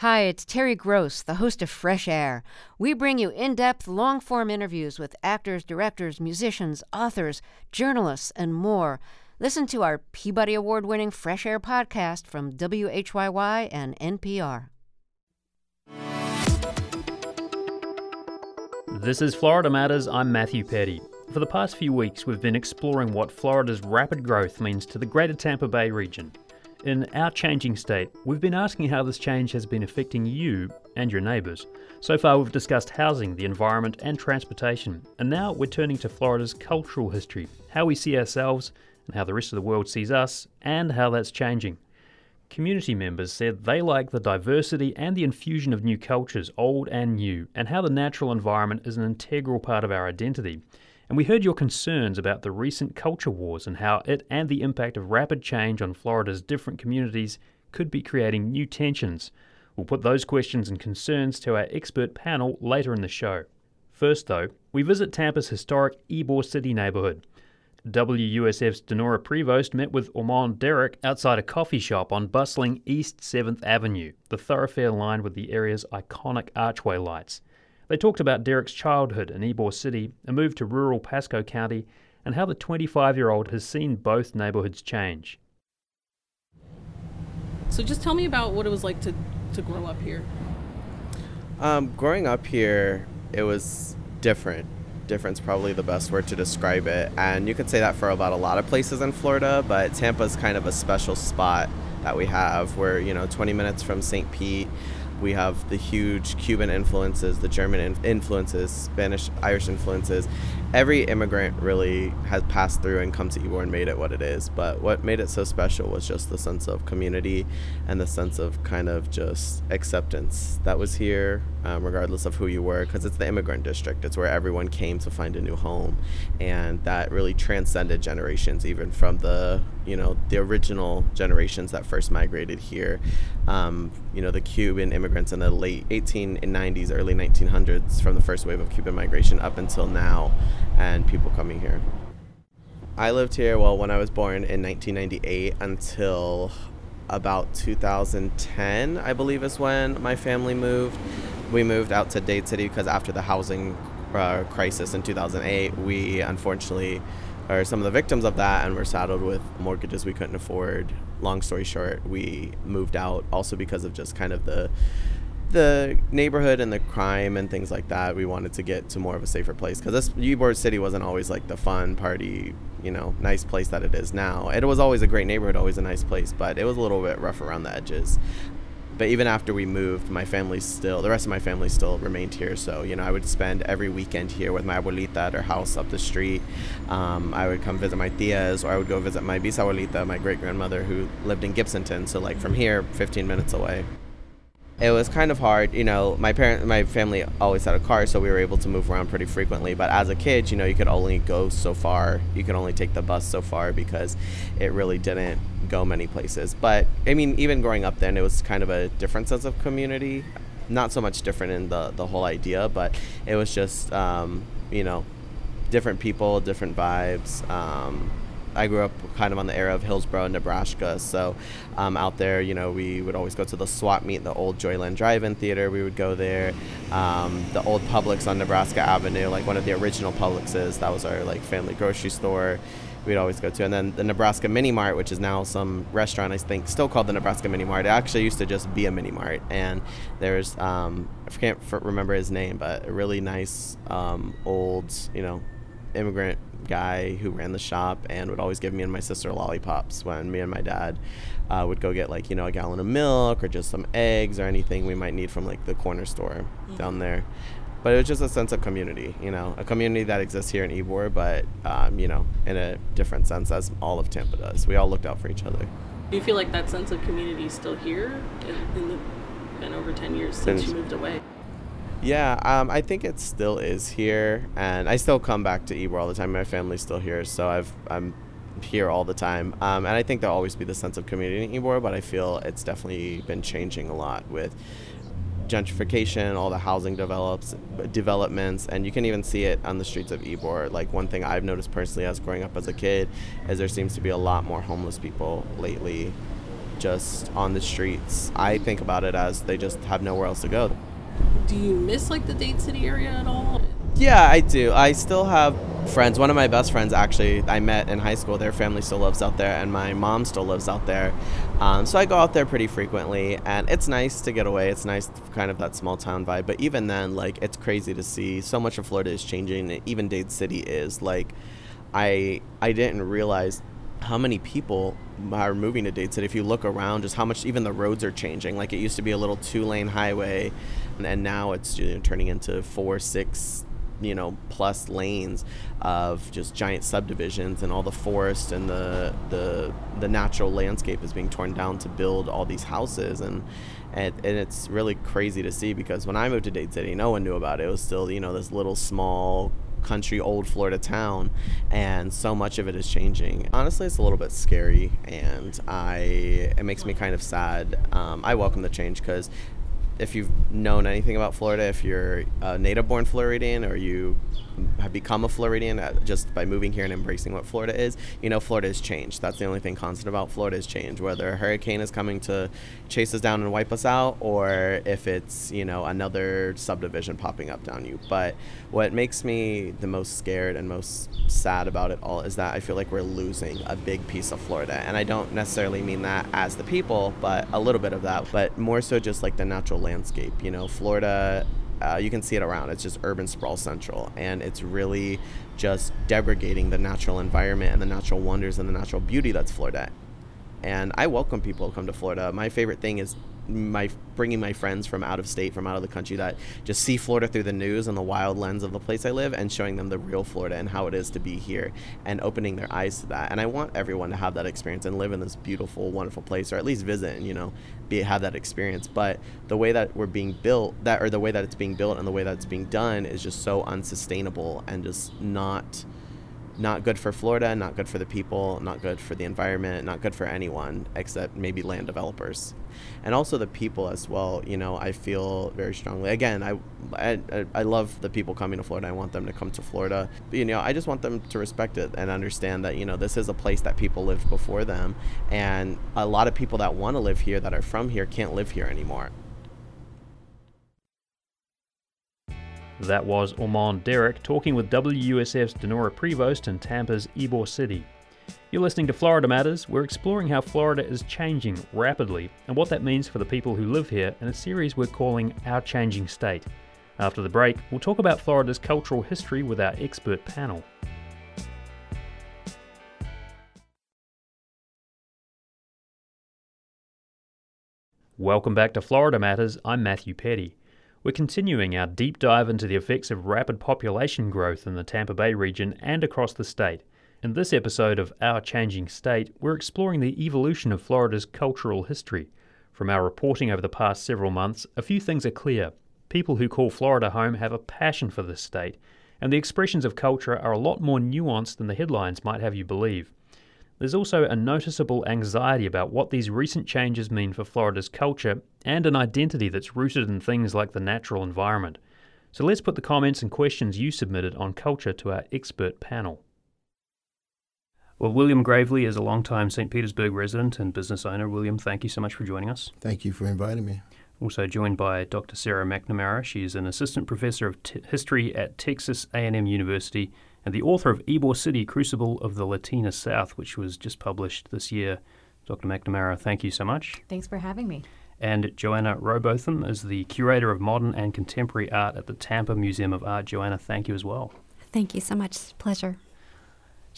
Hi, it's Terry Gross, the host of Fresh Air. We bring you in depth, long form interviews with actors, directors, musicians, authors, journalists, and more. Listen to our Peabody Award winning Fresh Air podcast from WHYY and NPR. This is Florida Matters. I'm Matthew Peddie. For the past few weeks, we've been exploring what Florida's rapid growth means to the greater Tampa Bay region. In our changing state, we've been asking how this change has been affecting you and your neighbours. So far, we've discussed housing, the environment, and transportation. And now we're turning to Florida's cultural history, how we see ourselves, and how the rest of the world sees us, and how that's changing. Community members said they like the diversity and the infusion of new cultures, old and new, and how the natural environment is an integral part of our identity. And we heard your concerns about the recent culture wars and how it and the impact of rapid change on Florida's different communities could be creating new tensions. We'll put those questions and concerns to our expert panel later in the show. First, though, we visit Tampa's historic Ybor City neighborhood. WUSF's Dinorah Prevost met with Ormond Derrick outside a coffee shop on bustling East 7th Avenue, the thoroughfare lined with the area's iconic archway lights. They talked about Derrick's childhood in Ybor City, a move to rural Pasco County, and how the 25 year old has seen both neighborhoods change. So just tell me about what it was like to, to grow up here. Um, growing up here, it was different. Different's probably the best word to describe it. And you could say that for about a lot of places in Florida, but Tampa's kind of a special spot that we have. We're, you know, 20 minutes from St. Pete. We have the huge Cuban influences, the German influences, Spanish, Irish influences. Every immigrant really has passed through and come to Ybor and made it what it is. But what made it so special was just the sense of community and the sense of kind of just acceptance that was here, um, regardless of who you were, because it's the immigrant district. It's where everyone came to find a new home, and that really transcended generations, even from the you know the original generations that first migrated here. Um, you know the Cuban immigrants in the late 1890s, early 1900s, from the first wave of Cuban migration up until now, and people coming here. I lived here well when I was born in 1998 until about 2010, I believe, is when my family moved. We moved out to Dade City because after the housing uh, crisis in 2008, we unfortunately are some of the victims of that and were saddled with mortgages we couldn't afford. Long story short, we moved out also because of just kind of the the neighborhood and the crime and things like that. We wanted to get to more of a safer place because this Ybor City wasn't always like the fun party, you know, nice place that it is now. It was always a great neighborhood, always a nice place, but it was a little bit rough around the edges but even after we moved, my family still, the rest of my family still remained here. So, you know, I would spend every weekend here with my abuelita at her house up the street. Um, I would come visit my tias, or I would go visit my bisabuelita, my great grandmother, who lived in Gibsonton. So, like from here, 15 minutes away. It was kind of hard, you know. My parent, my family always had a car, so we were able to move around pretty frequently. But as a kid, you know, you could only go so far. You could only take the bus so far because it really didn't go many places. But I mean, even growing up then, it was kind of a different sense of community. Not so much different in the the whole idea, but it was just um, you know, different people, different vibes. Um, I grew up kind of on the area of Hillsborough, Nebraska. So um, out there, you know, we would always go to the swap meet, the old Joyland Drive-In Theater. We would go there. Um, the old Publix on Nebraska Avenue, like one of the original Publixes. That was our like family grocery store we'd always go to. And then the Nebraska Mini Mart, which is now some restaurant, I think, still called the Nebraska Mini Mart. It actually used to just be a mini mart. And there's, um, I can't remember his name, but a really nice um, old, you know, immigrant guy who ran the shop and would always give me and my sister lollipops when me and my dad uh, would go get like you know a gallon of milk or just some eggs or anything we might need from like the corner store mm-hmm. down there but it was just a sense of community, you know, a community that exists here in Ybor, but um, you know, in a different sense as all of Tampa does. We all looked out for each other. Do you feel like that sense of community is still here in, in the been over ten years since you moved away? Yeah, um, I think it still is here, and I still come back to Ybor all the time. My family's still here, so I've I'm here all the time. Um, and I think there'll always be the sense of community in Ybor, but I feel it's definitely been changing a lot with gentrification, all the housing develops developments, and you can even see it on the streets of Ybor. Like one thing I've noticed personally as growing up as a kid is there seems to be a lot more homeless people lately just on the streets. I think about it as they just have nowhere else to go. Do you miss like the Dade City area at all? Yeah, I do. I still have friends. One of my best friends, actually, I met in high school. Their family still lives out there, and my mom still lives out there. Um, so I go out there pretty frequently, and it's nice to get away. It's nice, kind of that small town vibe. But even then, like, it's crazy to see so much of Florida is changing. Even Dade City is. Like, I I didn't realize how many people are moving to Dade City. If you look around, just how much even the roads are changing. Like, it used to be a little two lane highway, and, and now it's you know, turning into four, six you know plus lanes of just giant subdivisions and all the forest and the the the natural landscape is being torn down to build all these houses and and, and it's really crazy to see because when I moved to Dade City no one knew about it it was still you know this little small country old Florida town and so much of it is changing. Honestly it's a little bit scary and I it makes me kind of sad. Um, I welcome the change because if you've known anything about Florida, if you're a native born Floridian or you have become a Floridian uh, just by moving here and embracing what Florida is, you know Florida has changed. That's the only thing constant about Florida is change. Whether a hurricane is coming to chase us down and wipe us out, or if it's you know another subdivision popping up down you. But what makes me the most scared and most sad about it all is that I feel like we're losing a big piece of Florida, and I don't necessarily mean that as the people, but a little bit of that, but more so just like the natural landscape. You know, Florida uh, you can see it around. It's just urban sprawl central, and it's really just degrading the natural environment and the natural wonders and the natural beauty that's Florida. And I welcome people to come to Florida. My favorite thing is my bringing my friends from out of state, from out of the country that just see Florida through the news and the wild lens of the place I live, and showing them the real Florida and how it is to be here, and opening their eyes to that. And I want everyone to have that experience and live in this beautiful, wonderful place, or at least visit and you know be have that experience. But the way that we're being built, that or the way that it's being built and the way that it's being done is just so unsustainable and just not not good for Florida, not good for the people, not good for the environment, not good for anyone except maybe land developers. And also the people as well, you know, I feel very strongly. Again, I, I, I love the people coming to Florida. I want them to come to Florida. But, you know, I just want them to respect it and understand that, you know, this is a place that people lived before them. And a lot of people that want to live here, that are from here, can't live here anymore. That was Ormond Derrick talking with WUSF's Dinorah Prevost and Tampa's Ybor City. You're listening to Florida Matters. We're exploring how Florida is changing rapidly and what that means for the people who live here in a series we're calling Our Changing State. After the break, we'll talk about Florida's cultural history with our expert panel. Welcome back to Florida Matters. I'm Matthew Peddie. We're continuing our deep dive into the effects of rapid population growth in the Tampa Bay region and across the state. In this episode of Our Changing State, we're exploring the evolution of Florida's cultural history. From our reporting over the past several months, a few things are clear. People who call Florida home have a passion for this state, and the expressions of culture are a lot more nuanced than the headlines might have you believe. There's also a noticeable anxiety about what these recent changes mean for Florida's culture and an identity that's rooted in things like the natural environment. So let's put the comments and questions you submitted on culture to our expert panel. Well, William Gravely is a long-time St. Petersburg resident and business owner. William, thank you so much for joining us. Thank you for inviting me. Also joined by Dr. Sarah McNamara. She is an assistant professor of t- history at Texas A&M University and the author of Ybor City, Crucible of the Latina South, which was just published this year. Dr. McNamara, thank you so much. Thanks for having me. And Joanna Robotham is the curator of modern and contemporary art at the Tampa Museum of Art. Joanna, thank you as well. Thank you so much. Pleasure.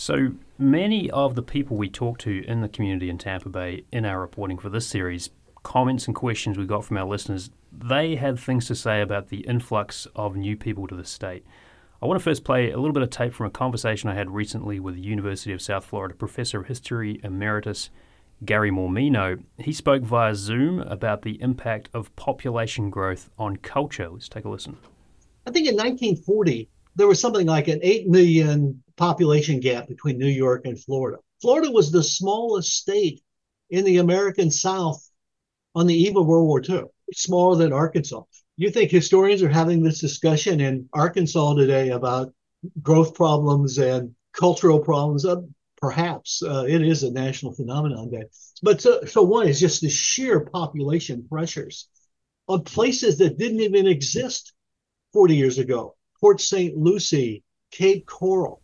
So many of the people we talk to in the community in Tampa Bay in our reporting for this series, comments and questions we got from our listeners, they had things to say about the influx of new people to the state. I want to first play a little bit of tape from a conversation I had recently with the University of South Florida professor of history emeritus Gary Mormino. He spoke via Zoom about the impact of population growth on culture. Let's take a listen. I think in 1940, there was something like an 8 million population gap between New York and Florida. Florida was the smallest state in the American South on the eve of World War II, smaller than Arkansas you think historians are having this discussion in Arkansas today about growth problems and cultural problems? Uh, perhaps uh, it is a national phenomenon. That, but so, so one is just the sheer population pressures on places that didn't even exist 40 years ago. Port St. Lucie, Cape Coral.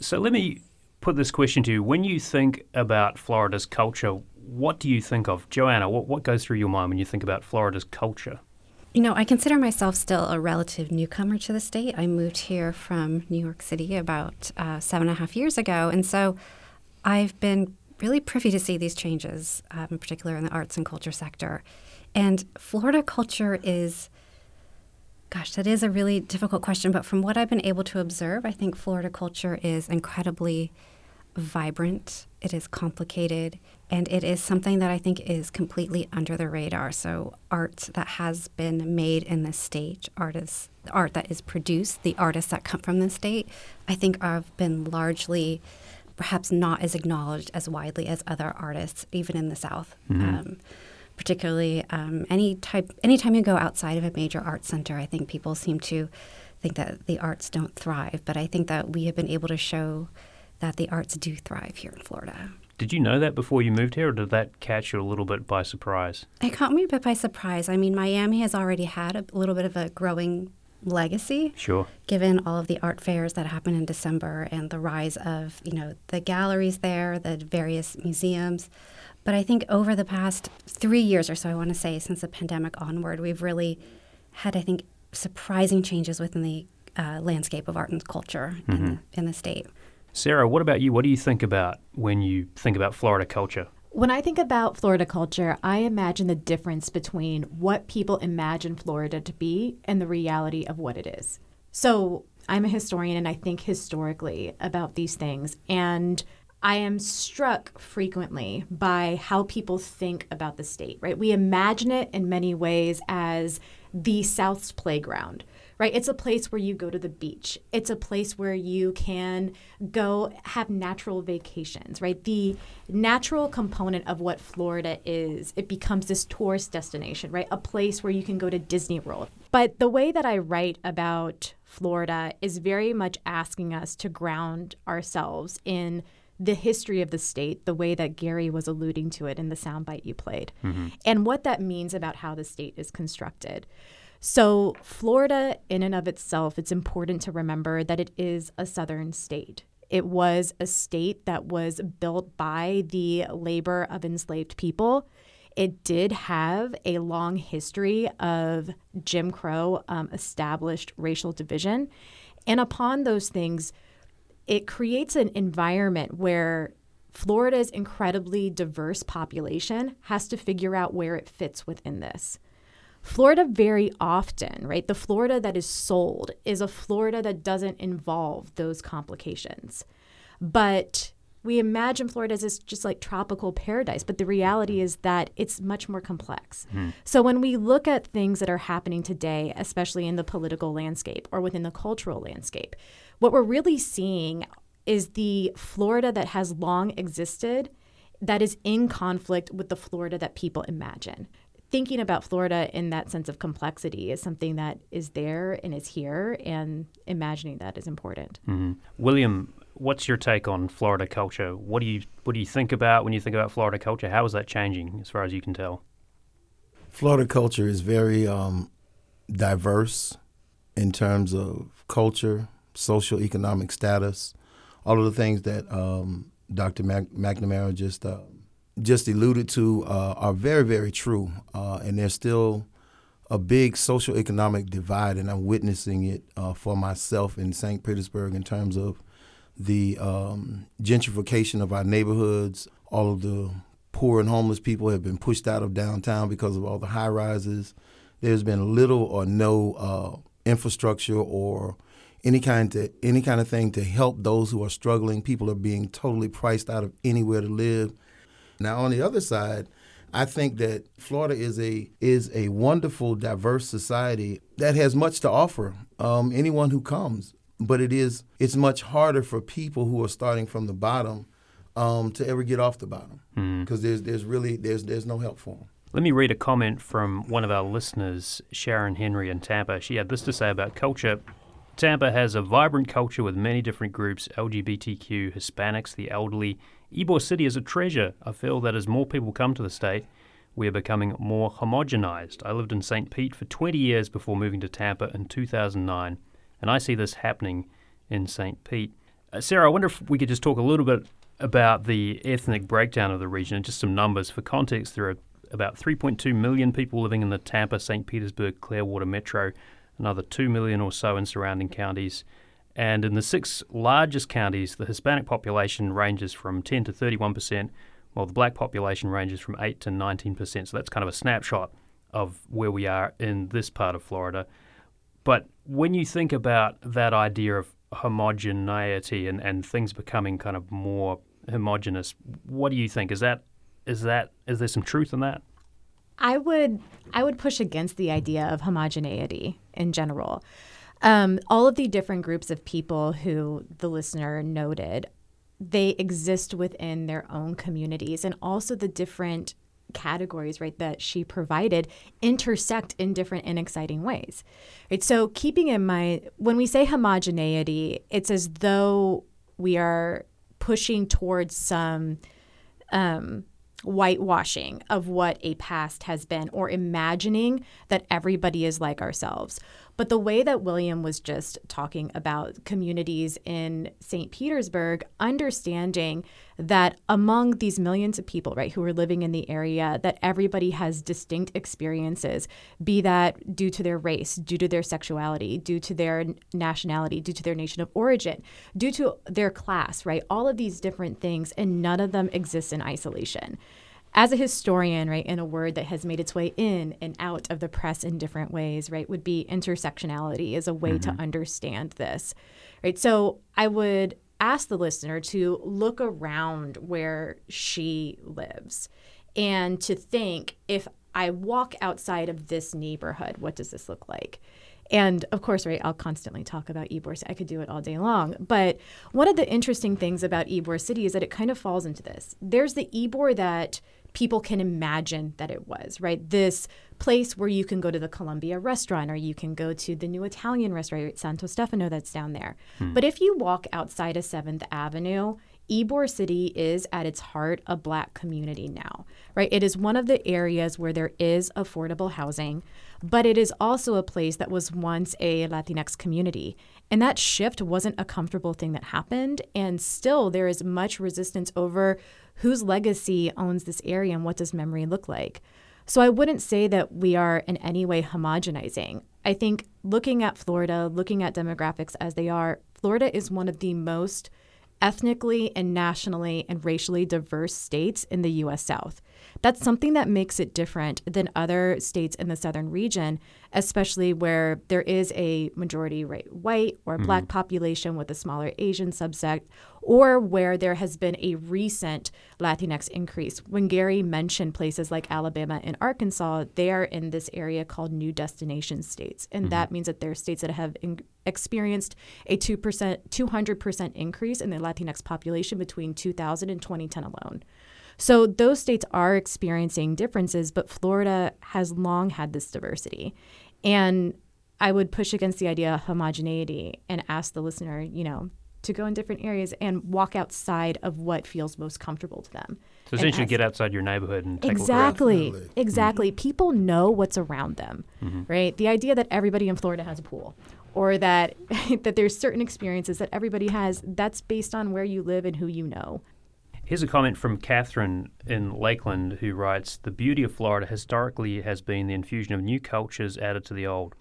So let me put this question to you. When you think about Florida's culture, what do you think of? Joanna, what, what goes through your mind when you think about Florida's culture? You know, I consider myself still a relative newcomer to the state. I moved here from New York City about uh, seven and a half years ago. And so I've been really privy to see these changes, um, in particular in the arts and culture sector. And Florida culture is, gosh, that is a really difficult question. But from what I've been able to observe, I think Florida culture is incredibly vibrant, it is complicated, and it is something that I think is completely under the radar. So, art that has been made in this state, artists, art that is produced, the artists that come from the state, I think have been largely perhaps not as acknowledged as widely as other artists, even in the South. Mm-hmm. Um, particularly um, any type, anytime you go outside of a major art center, I think people seem to think that the arts don't thrive. But I think that we have been able to show that the arts do thrive here in Florida. Did you know that before you moved here, or did that catch you a little bit by surprise? It caught me a bit by surprise. I mean, Miami has already had a little bit of a growing legacy. Sure. Given all of the art fairs that happen in December and the rise of, you know, the galleries there, the various museums. But I think over the past three years or so, I want to say, since the pandemic onward, we've really had, I think, surprising changes within the uh, landscape of art and culture mm-hmm. in, the, in the state. Sarah, what about you? What do you think about when you think about Florida culture? When I think about Florida culture, I imagine the difference between what people imagine Florida to be and the reality of what it is. So, I'm a historian and I think historically about these things. And I am struck frequently by how people think about the state, right? We imagine it in many ways as the South's playground, right? It's a place where you go to the beach. It's a place where you can go have natural vacations, right? The natural component of what Florida is, it becomes this tourist destination, right? A place where you can go to Disney World. But the way that I write about Florida is very much asking us to ground ourselves in the history of the state, the way that Gary was alluding to it in the soundbite you played, mm-hmm. and what that means about how the state is constructed. So, Florida, in and of itself, it's important to remember that it is a southern state. It was a state that was built by the labor of enslaved people. It did have a long history of Jim Crow um, established racial division. And upon those things, it creates an environment where Florida's incredibly diverse population has to figure out where it fits within this. Florida, very often, right? The Florida that is sold is a Florida that doesn't involve those complications. But we imagine Florida as this just like tropical paradise, but the reality is that it's much more complex. Mm. So when we look at things that are happening today, especially in the political landscape or within the cultural landscape, what we're really seeing is the Florida that has long existed that is in conflict with the Florida that people imagine. Thinking about Florida in that sense of complexity is something that is there and is here, and imagining that is important. Mm-hmm. William, what's your take on Florida culture? What do you what do you think about when you think about Florida culture? How is that changing, as far as you can tell? Florida culture is very um, diverse in terms of culture, social economic status, all of the things that um, Dr. Mac- McNamara just uh, just alluded to uh, are very, very true, uh, and there's still a big social economic divide, and I'm witnessing it uh, for myself in St. Petersburg in terms of the um, gentrification of our neighborhoods. All of the poor and homeless people have been pushed out of downtown because of all the high rises. There's been little or no uh, infrastructure or any kind to any kind of thing to help those who are struggling. People are being totally priced out of anywhere to live. Now on the other side, I think that Florida is a is a wonderful, diverse society that has much to offer um, anyone who comes. But it is it's much harder for people who are starting from the bottom um, to ever get off the bottom because hmm. mm. there's there's really there's there's no help for them. Let me read a comment from one of our listeners, Sharon Henry in Tampa. She had this to say about culture Tampa has a vibrant culture with many different groups LGBTQ, Hispanics, the elderly. Ybor City is a treasure. I feel that as more people come to the state, we are becoming more homogenized. I lived in St. Pete for 20 years before moving to Tampa in 2009, and I see this happening in St. Pete. Uh, Sarah, I wonder if we could just talk a little bit about the ethnic breakdown of the region and just some numbers. For context, there are about 3.2 million people living in the Tampa, St. Petersburg, Clearwater metro, another 2 million or so in surrounding counties. And in the six largest counties, the Hispanic population ranges from 10 to 31 percent, while the black population ranges from 8 to 19 percent. So that's kind of a snapshot of where we are in this part of Florida. But when you think about that idea of homogeneity and, and things becoming kind of more homogenous, what do you think? Is that is that is there some truth in that? I would I would push against the idea of homogeneity in general. Um, all of the different groups of people who the listener noted, they exist within their own communities, and also the different categories right that she provided intersect in different and exciting ways right so keeping in mind when we say homogeneity it's as though we are pushing towards some um, whitewashing of what a past has been or imagining that everybody is like ourselves. But the way that William was just talking about communities in St. Petersburg, understanding that among these millions of people, right, who are living in the area, that everybody has distinct experiences, be that due to their race, due to their sexuality, due to their nationality, due to their nation of origin, due to their class, right? All of these different things, and none of them exist in isolation as a historian, right, in a word that has made its way in and out of the press in different ways, right, would be intersectionality as a way mm-hmm. to understand this, right? So I would ask the listener to look around where she lives and to think if I walk outside of this neighborhood, what does this look like? And of course, right, I'll constantly talk about Ybor. I could do it all day long. But one of the interesting things about Ybor City is that it kind of falls into this. There's the Ybor that people can imagine that it was, right? This place where you can go to the Columbia restaurant or you can go to the new Italian restaurant? Santo Stefano, that's down there. Hmm. But if you walk outside of 7th Avenue, Ybor City is at its heart a black community now, right? It is one of the areas where there is affordable housing, but it is also a place that was once a Latinx community. And that shift wasn't a comfortable thing that happened. And still, there is much resistance over whose legacy owns this area and what does memory look like. So I wouldn't say that we are in any way homogenizing. I think looking at Florida, looking at demographics as they are, Florida is one of the most ethnically and nationally and racially diverse states in the US South. That's something that makes it different than other states in the southern region, especially where there is a majority right, white or mm-hmm. black population with a smaller Asian subset, or where there has been a recent Latinx increase. When Gary mentioned places like Alabama and Arkansas, they are in this area called new destination states. And mm-hmm. that means that there are states that have in- experienced a 2%, 200% increase in the Latinx population between 2000 and 2010 alone. So those states are experiencing differences, but Florida has long had this diversity. And I would push against the idea of homogeneity and ask the listener, you know, to go in different areas and walk outside of what feels most comfortable to them. So essentially, get outside your neighborhood and exactly, exactly. Mm-hmm. People know what's around them, mm-hmm. right? The idea that everybody in Florida has a pool, or that that there's certain experiences that everybody has, that's based on where you live and who you know. Here's a comment from Catherine in Lakeland who writes The beauty of Florida historically has been the infusion of new cultures added to the old.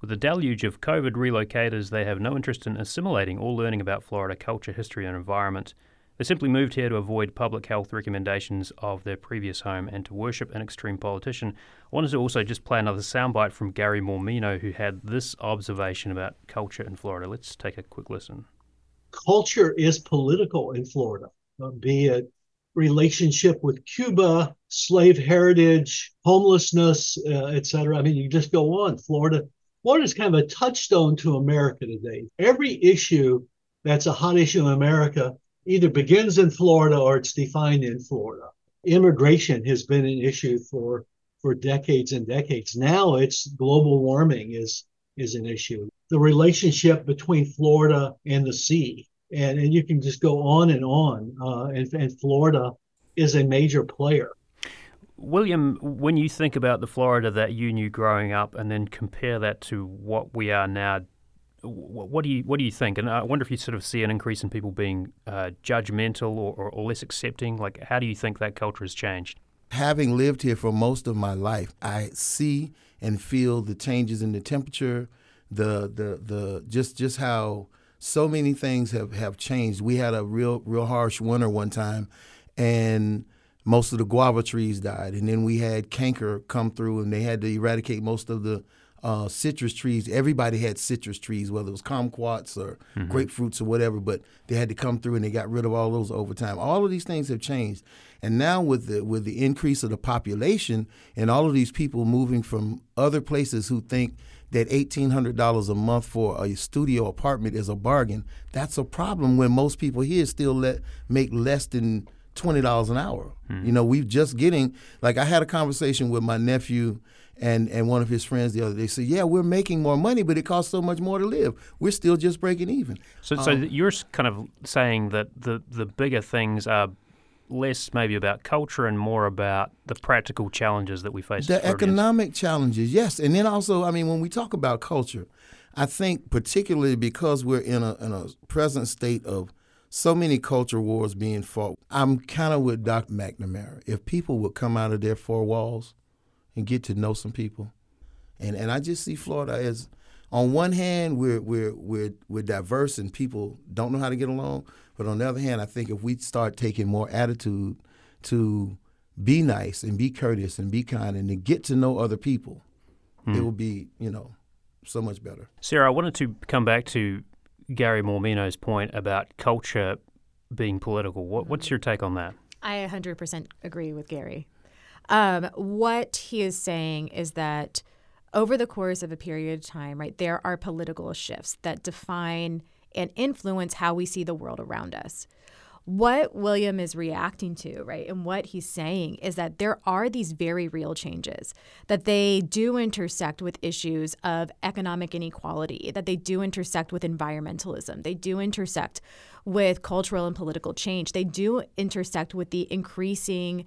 With the deluge of COVID relocators, they have no interest in assimilating or learning about Florida culture, history, and environment. They simply moved here to avoid public health recommendations of their previous home and to worship an extreme politician. I wanted to also just play another soundbite from Gary Mormino, who had this observation about culture in Florida. Let's take a quick listen. Culture is political in Florida be it relationship with Cuba, slave heritage, homelessness, uh, et cetera. I mean, you just go on. Florida, Florida is kind of a touchstone to America today. Every issue that's a hot issue in America either begins in Florida or it's defined in Florida. Immigration has been an issue for for decades and decades. Now it's global warming is is an issue. the relationship between Florida and the sea. And, and you can just go on and on. Uh, and, and Florida is a major player. William, when you think about the Florida that you knew growing up and then compare that to what we are now, what do you what do you think? And I wonder if you sort of see an increase in people being uh, judgmental or, or, or, less accepting. Like, how do you think that culture has changed? Having lived here for most of my life, I see and feel the changes in the temperature, the the the just just how so many things have have changed. We had a real real harsh winter one time, and most of the guava trees died, and then we had canker come through, and they had to eradicate most of the uh, citrus trees. Everybody had citrus trees, whether it was kumquats or mm-hmm. grapefruits or whatever, but they had to come through, and they got rid of all those over time. All of these things have changed, and now with the with the increase of the population and all of these people moving from other places who think that $1,800 a month for a studio apartment is a bargain, that's a problem when most people here still let make less than twenty dollars an hour. Mm-hmm. You know, we've just getting like I had a conversation with my nephew and and one of his friends the other day said, "Yeah, we're making more money, but it costs so much more to live. We're still just breaking even." So, um, so you're kind of saying that the the bigger things are less maybe about culture and more about the practical challenges that we face. The economic challenges, yes, and then also, I mean, when we talk about culture, I think particularly because we're in a in a present state of so many culture wars being fought. I'm kind of with Dr. McNamara. If people would come out of their four walls and get to know some people, and and I just see Florida as, on one hand, we're we're we're we're diverse and people don't know how to get along, but on the other hand, I think if we start taking more attitude to be nice and be courteous and be kind and to get to know other people, mm. it will be you know so much better. Sarah, I wanted to come back to Gary Mormino's point about culture being political. What, what's your take on that? I 100% agree with Gary. Um, what he is saying is that over the course of a period of time, right, there are political shifts that define and influence how we see the world around us what William is reacting to, right, and what he's saying is that there are these very real changes, that they do intersect with issues of economic inequality, that they do intersect with environmentalism, they do intersect with cultural and political change, they do intersect with the increasing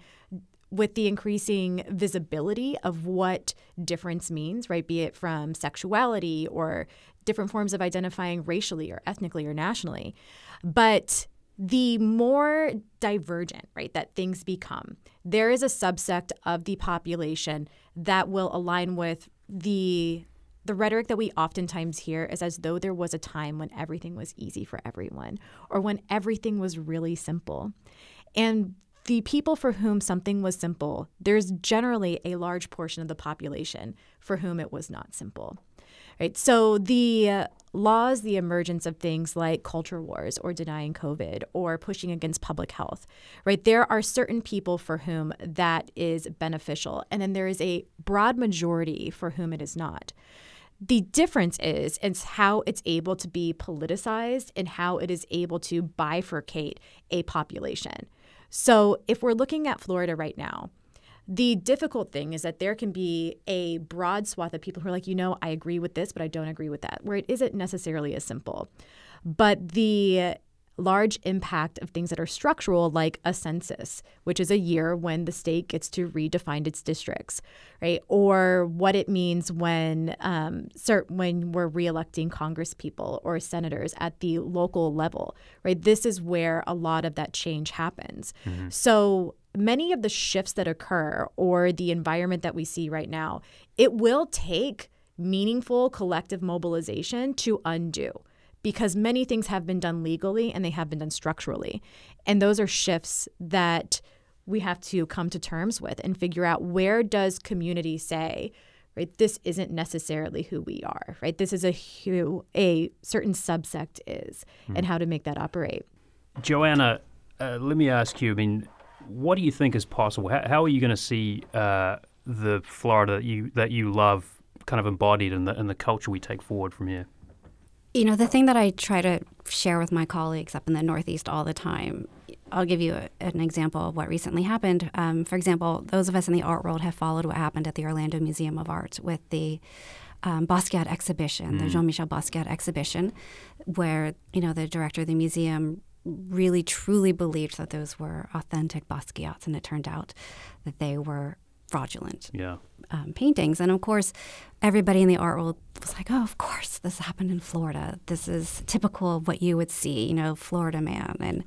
with the increasing visibility of what difference means, right? Be it from sexuality or different forms of identifying racially or ethnically or nationally. But the more divergent, right, that things become, there is a subsect of the population that will align with the the rhetoric that we oftentimes hear is as though there was a time when everything was easy for everyone or when everything was really simple. And the people for whom something was simple, there's generally a large portion of the population for whom it was not simple. Right? So the uh, laws the emergence of things like culture wars or denying COVID or pushing against public health, right? There are certain people for whom that is beneficial, and then there is a broad majority for whom it is not. The difference is it's how it's able to be politicized and how it is able to bifurcate a population. So if we're looking at Florida right now, the difficult thing is that there can be a broad swath of people who are like, you know, I agree with this, but I don't agree with that, where it isn't necessarily as simple. But the large impact of things that are structural, like a census, which is a year when the state gets to redefine its districts, right? Or what it means when um, cert- when we're reelecting Congress people or senators at the local level, right? This is where a lot of that change happens. Mm-hmm. So many of the shifts that occur or the environment that we see right now, it will take meaningful collective mobilization to undo because many things have been done legally and they have been done structurally. And those are shifts that we have to come to terms with and figure out where does community say, right, this isn't necessarily who we are, right? This is a who a certain subsect is hmm. and how to make that operate. Joanna, uh, let me ask you, I mean, what do you think is possible? How, how are you going to see uh, the Florida that you that you love kind of embodied in the in the culture we take forward from here? You know, the thing that I try to share with my colleagues up in the Northeast all the time. I'll give you a, an example of what recently happened. Um, for example, those of us in the art world have followed what happened at the Orlando Museum of Art with the um, Basquiat exhibition, mm. the Jean Michel Basquiat exhibition, where you know the director of the museum really truly believed that those were authentic Basquiats, and it turned out that they were fraudulent yeah. um, paintings. And of course, everybody in the art world was like, oh, of course, this happened in Florida. This is typical of what you would see, you know, Florida man. And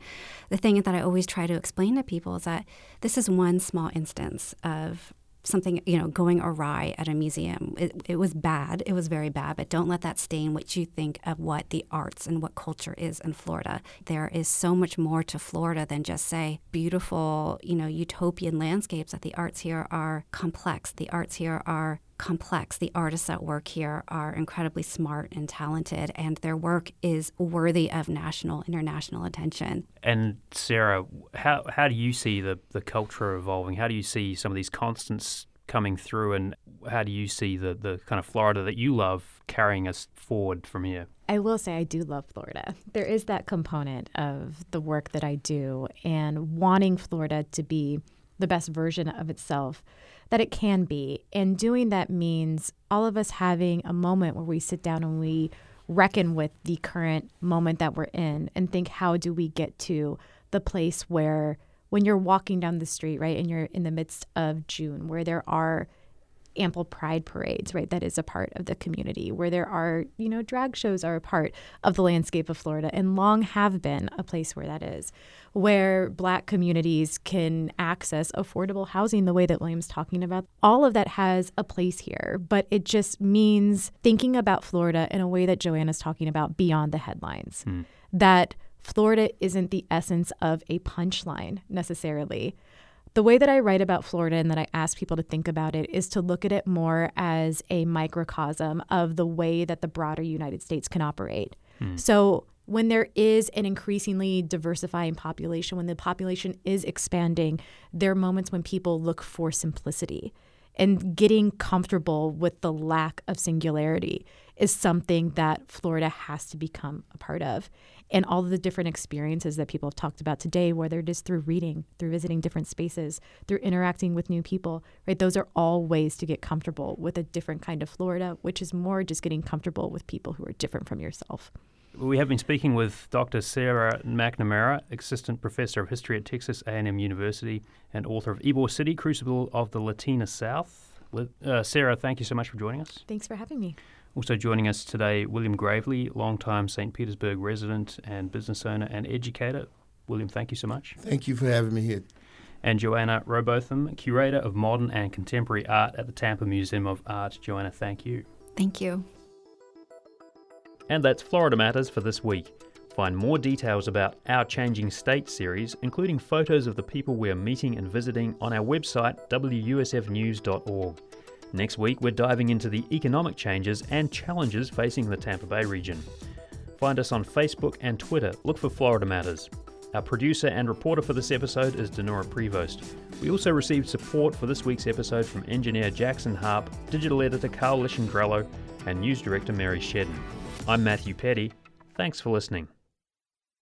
the thing that I always try to explain to people is that this is one small instance of something you know going awry at a museum. It, it was bad. It was very bad but don't let that stain what you think of what the arts and what culture is in florida. There is so much more to florida than just say beautiful you know utopian landscapes that the arts here are complex. The arts here are complex. The artists at work here are incredibly smart and talented, and their work is worthy of national, international attention. And Sarah, how how do you see the the culture evolving? How do you see some of these constants coming through, and how do you see the the kind of Florida that you love carrying us forward from here? I will say I do love Florida. There is that component of the work that I do and wanting Florida to be the best version of itself that it can be. And doing that means all of us having a moment where we sit down and we reckon with the current moment that we're in and think, how do we get to the place where when you're walking down the street, right, and you're in the midst of June, where there are ample pride parades, right? That is a part of the community where there are, you know, drag shows are a part of the landscape of Florida and long have been a place where that is, where black communities can access affordable housing the way that William's talking about. All of that has a place here, but it just means thinking about Florida in a way that Joanna's talking about beyond the headlines. Mm. That Florida isn't the essence of a punchline necessarily the way that I write about Florida and that I ask people to think about it is to look at it more as a microcosm of the way that the broader United States can operate. Hmm. So when there is an increasingly diversifying population, when the population is expanding, there are moments when people look for simplicity. And getting comfortable with the lack of singularity is something that Florida has to become a part of and all of the different experiences that people have talked about today, whether it is through reading, through visiting different spaces, through interacting with new people, right? Those are all ways to get comfortable with a different kind of Florida, which is more just getting comfortable with people who are different from yourself. We have been speaking with Dr. Sarah McNamara, Assistant Professor of History at Texas A&M University and author of Ybor City, Crucible of the Latina South. Uh, Sarah, thank you so much for joining us. Thanks for having me. Also joining us today, William Gravely, longtime St. Petersburg resident and business owner and educator. William, thank you so much. Thank you for having me here. And Joanna Robotham, curator of modern and contemporary art at the Tampa Museum of Art. Joanna, thank you. Thank you. And that's Florida Matters for this week. Find more details about our Changing State series, including photos of the people we are meeting and visiting, on our website, wusfnews.org. Next week, we're diving into the economic changes and challenges facing the Tampa Bay region. Find us on Facebook and Twitter. Look for Florida Matters. Our producer and reporter for this episode is Dinorah Prevost. We also received support for this week's episode from engineer Jackson Harp, digital editor Carl Lisciandrello, and news director Mary Shedden. I'm Matthew Peddie. Thanks for listening.